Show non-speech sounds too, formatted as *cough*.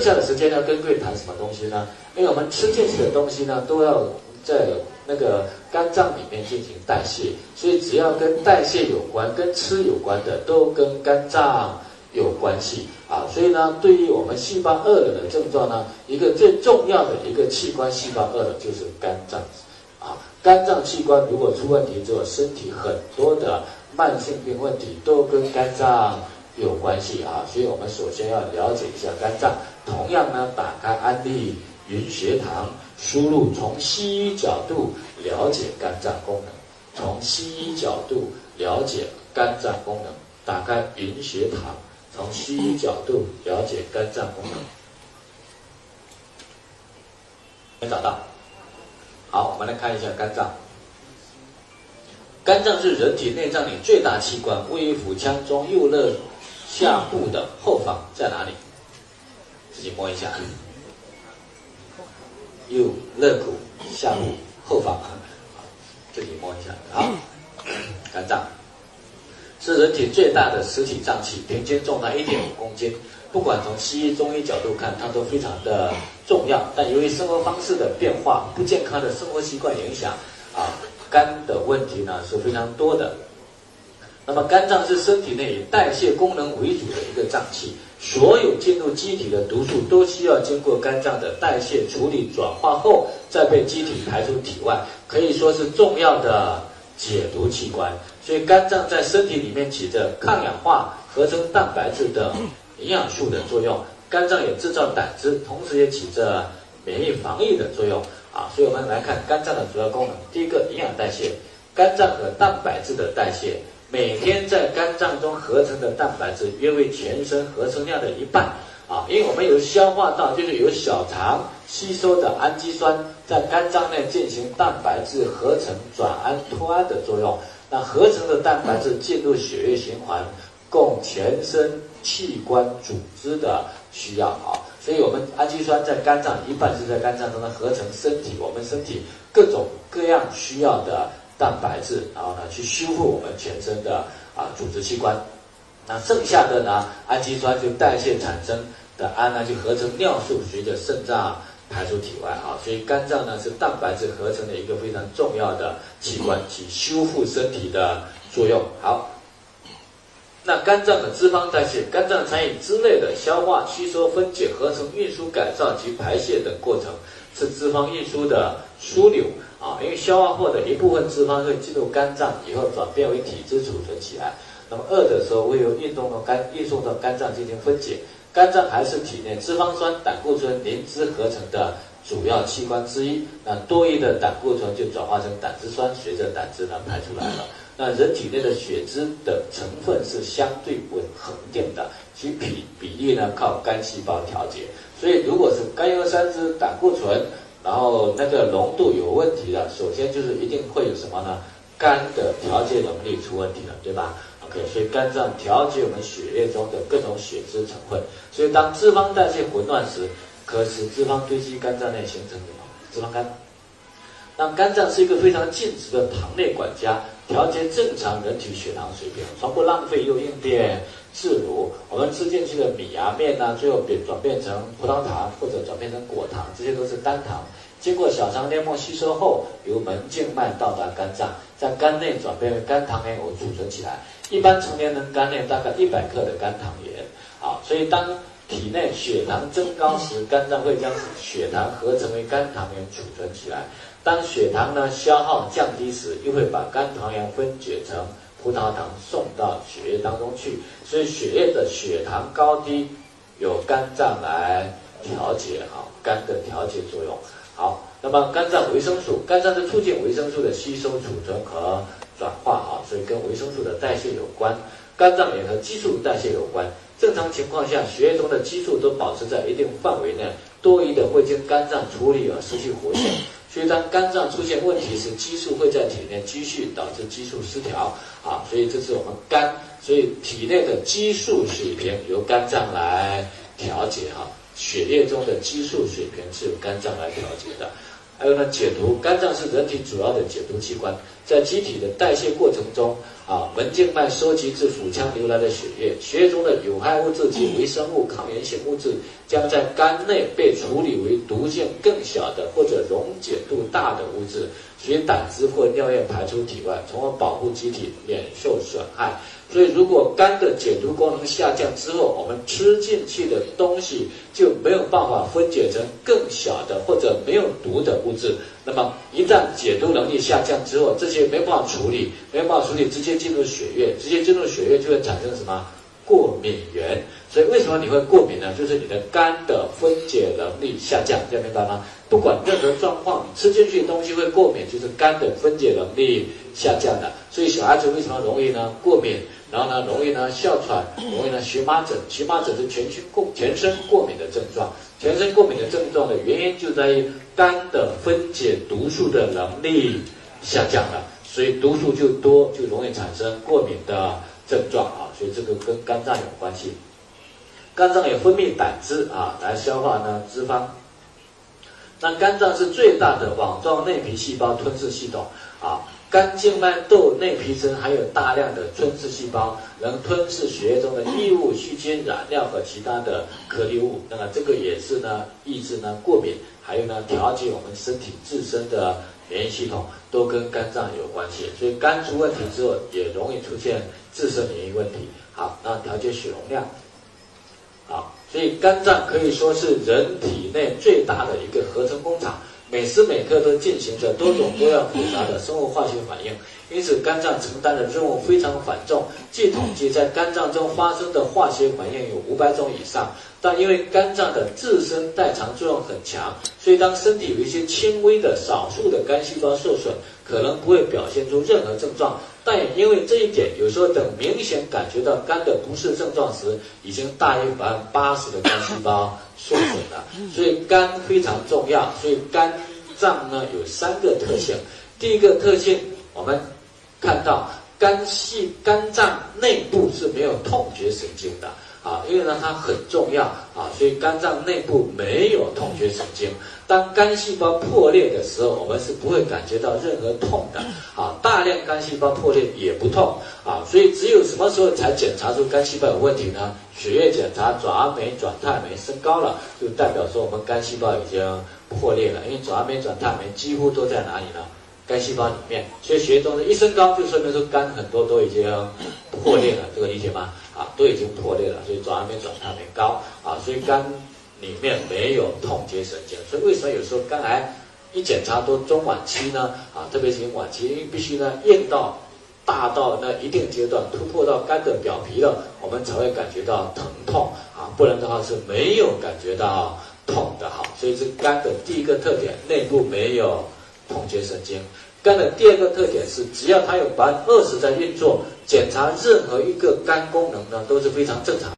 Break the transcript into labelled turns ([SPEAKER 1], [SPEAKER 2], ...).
[SPEAKER 1] 剩下的时间要跟各位谈什么东西呢？因为我们吃进去的东西呢，都要在那个肝脏里面进行代谢，所以只要跟代谢有关、跟吃有关的，都跟肝脏有关系啊。所以呢，对于我们细胞饿了的症状呢，一个最重要的一个器官细胞饿了就是肝脏啊。肝脏器官如果出问题之后，身体很多的慢性病问题都跟肝脏有关系啊。所以我们首先要了解一下肝脏。同样呢，打开安利云学堂，输入从西医角度了解肝脏功能，从西医角度了解肝脏功能。打开云学堂，从西医角度了解肝脏功能。没找到。好，我们来看一下肝脏。肝脏是人体内脏里最大器官，位于腹腔中右肋下部的后方，在哪里？自己摸一下。右肋骨下部后方，自己摸一下。好，肝脏是人体最大的实体脏器，平均重达一点五公斤。不管从西医、中医角度看，它都非常的重要。但由于生活方式的变化、不健康的生活习惯影响，啊，肝的问题呢是非常多的。那么，肝脏是身体内以代谢功能为主的一个脏器，所有进入机体的毒素都需要经过肝脏的代谢处理、转化后，再被机体排出体外，可以说是重要的解毒器官。所以，肝脏在身体里面起着抗氧化、合成蛋白质等。营养素的作用，肝脏也制造胆汁，同时也起着免疫防御的作用啊。所以我们来看肝脏的主要功能。第一个，营养代谢，肝脏和蛋白质的代谢，每天在肝脏中合成的蛋白质约为全身合成量的一半啊。因为我们有消化道，就是有小肠吸收的氨基酸，在肝脏内进行蛋白质合成、转氨脱氨的作用。那合成的蛋白质进入血液循环，供全身。器官组织的需要啊，所以我们氨基酸在肝脏一半是在肝脏中的合成，身体我们身体各种各样需要的蛋白质，然后呢去修复我们全身的啊组织器官。那剩下的呢，氨基酸就代谢产生的氨呢就合成尿素，随着肾脏排出体外啊。所以肝脏呢是蛋白质合成的一个非常重要的器官，起修复身体的作用。好。那肝脏的脂肪代谢，肝脏参与脂类的消化、吸收、分解、合成、运输、改造及排泄等过程，是脂肪运输的枢纽啊。因为消化后的一部分脂肪会进入肝脏，以后转变为体脂储存起来。那么饿的时候会由运动的肝运送到肝脏进行分解。肝脏还是体内脂肪酸、胆固醇、磷脂合成的主要器官之一。那多余的胆固醇就转化成胆汁酸，随着胆汁呢排出来了。那人体内的血脂的成分是相对稳恒定的，其比比例呢靠肝细胞调节。所以，如果是甘油三酯、胆固醇，然后那个浓度有问题的，首先就是一定会有什么呢？肝的调节能力出问题了，对吧？OK，所以肝脏调节我们血液中的各种血脂成分。所以，当脂肪代谢混乱时，可使脂肪堆积肝脏内形成什么？脂肪肝。那肝脏是一个非常尽职的糖类管家。调节正常人体血糖水平，从不浪费又应变自如。我们吃进去的米啊面呢，最后变转变成葡萄糖或者转变成果糖，这些都是单糖。经过小肠黏膜吸收后，由门静脉到达肝脏，在肝内转变为肝糖原储存起来。一般成年人肝内大概一百克的肝糖原。啊，所以当体内血糖增高时，肝脏会将血糖合成为肝糖原储存起来。当血糖呢消耗降低时，又会把肝糖原分解成葡萄糖送到血液当中去，所以血液的血糖高低由肝脏来调节，哈，肝的调节作用。好，那么肝脏维生素，肝脏是促进维生素的吸收、储存和转化，啊，所以跟维生素的代谢有关。肝脏也和激素代谢有关。正常情况下，血液中的激素都保持在一定范围内，多余的会经肝脏处理而失去活性。所以，当肝脏出现问题时，激素会在体内积蓄，导致激素失调啊。所以，这是我们肝。所以，体内的激素水平由肝脏来调节哈。血液中的激素水平是由肝脏来调节的。还有呢，解毒，肝脏是人体主要的解毒器官，在机体的代谢过程中，啊，门静脉收集至腹腔流来的血液，血液中的有害物质及微生物、抗原性物质，将在肝内被处理为毒性更小的或者溶解度大的物质，随胆汁或尿液排出体外，从而保护机体免受损害。所以，如果肝的解毒功能下降之后，我们吃进去的东西就没有办法分解成更小的或者没有毒的物质。那么，一旦解毒能力下降之后，这些没办法处理，没办法处理，直接进入血液，直接进入血液就会产生什么过敏源。所以，为什么你会过敏呢？就是你的肝的分解能力下降，这样明白吗？不管任何状况，你吃进去的东西会过敏，就是肝的分解能力下降了。所以，小孩子为什么容易呢？过敏。然后呢，容易呢哮喘，容易呢荨麻疹。荨麻疹是全身过全身过敏的症状，全身过敏的症状的原因就在于肝的分解毒素的能力下降了，所以毒素就多，就容易产生过敏的症状啊。所以这个跟肝脏有关系。肝脏也分泌胆汁啊，来消化呢脂肪。那肝脏是最大的网状内皮细胞吞噬系统啊。肝静脉窦内皮层含有大量的吞噬细胞，能吞噬血液中的异物、细菌、染料和其他的颗粒物。那么这个也是呢，抑制呢过敏，还有呢调节我们身体自身的免疫系统，都跟肝脏有关系。所以肝出问题之后，也容易出现自身免疫问题。好，那调节血容量。好，所以肝脏可以说是人体内最大的一个合成工厂。每时每刻都进行着多种多样复杂的生物化学反应，因此肝脏承担的任务非常繁重。据统计，在肝脏中发生的化学反应有五百种以上。但因为肝脏的自身代偿作用很强，所以当身体有一些轻微的、少数的肝细胞受损，可能不会表现出任何症状。但也因为这一点，有时候等明显感觉到肝的不适症状时，已经大于百分之八十的肝细胞 *coughs* 受损了。所以肝非常重要。所以肝脏呢有三个特性。第一个特性，我们看到肝细肝脏内部是没有痛觉神经的。啊，因为呢它很重要啊，所以肝脏内部没有痛觉神经。当肝细胞破裂的时候，我们是不会感觉到任何痛的。啊，大量肝细胞破裂也不痛啊，所以只有什么时候才检查出肝细胞有问题呢？血液检查转氨酶、转肽酶升高了，就代表说我们肝细胞已经破裂了。因为转氨酶、转肽酶几乎都在哪里呢？肝细胞里面。所以血液中的一升高，就说明说肝很多都已经破裂了，这个理解吗？啊，都已经破裂了，所以转氨酶、转碳酶高啊，所以肝里面没有痛觉神经，所以为什么有时候肝癌一检查都中晚期呢？啊，特别是晚期，因为必须呢验到大到那一定阶段，突破到肝的表皮了，我们才会感觉到疼痛啊，不然的话是没有感觉到痛的哈。所以是肝的第一个特点，内部没有痛觉神经。肝的第二个特点是，只要它有百分之二十在运作，检查任何一个肝功能呢都是非常正常。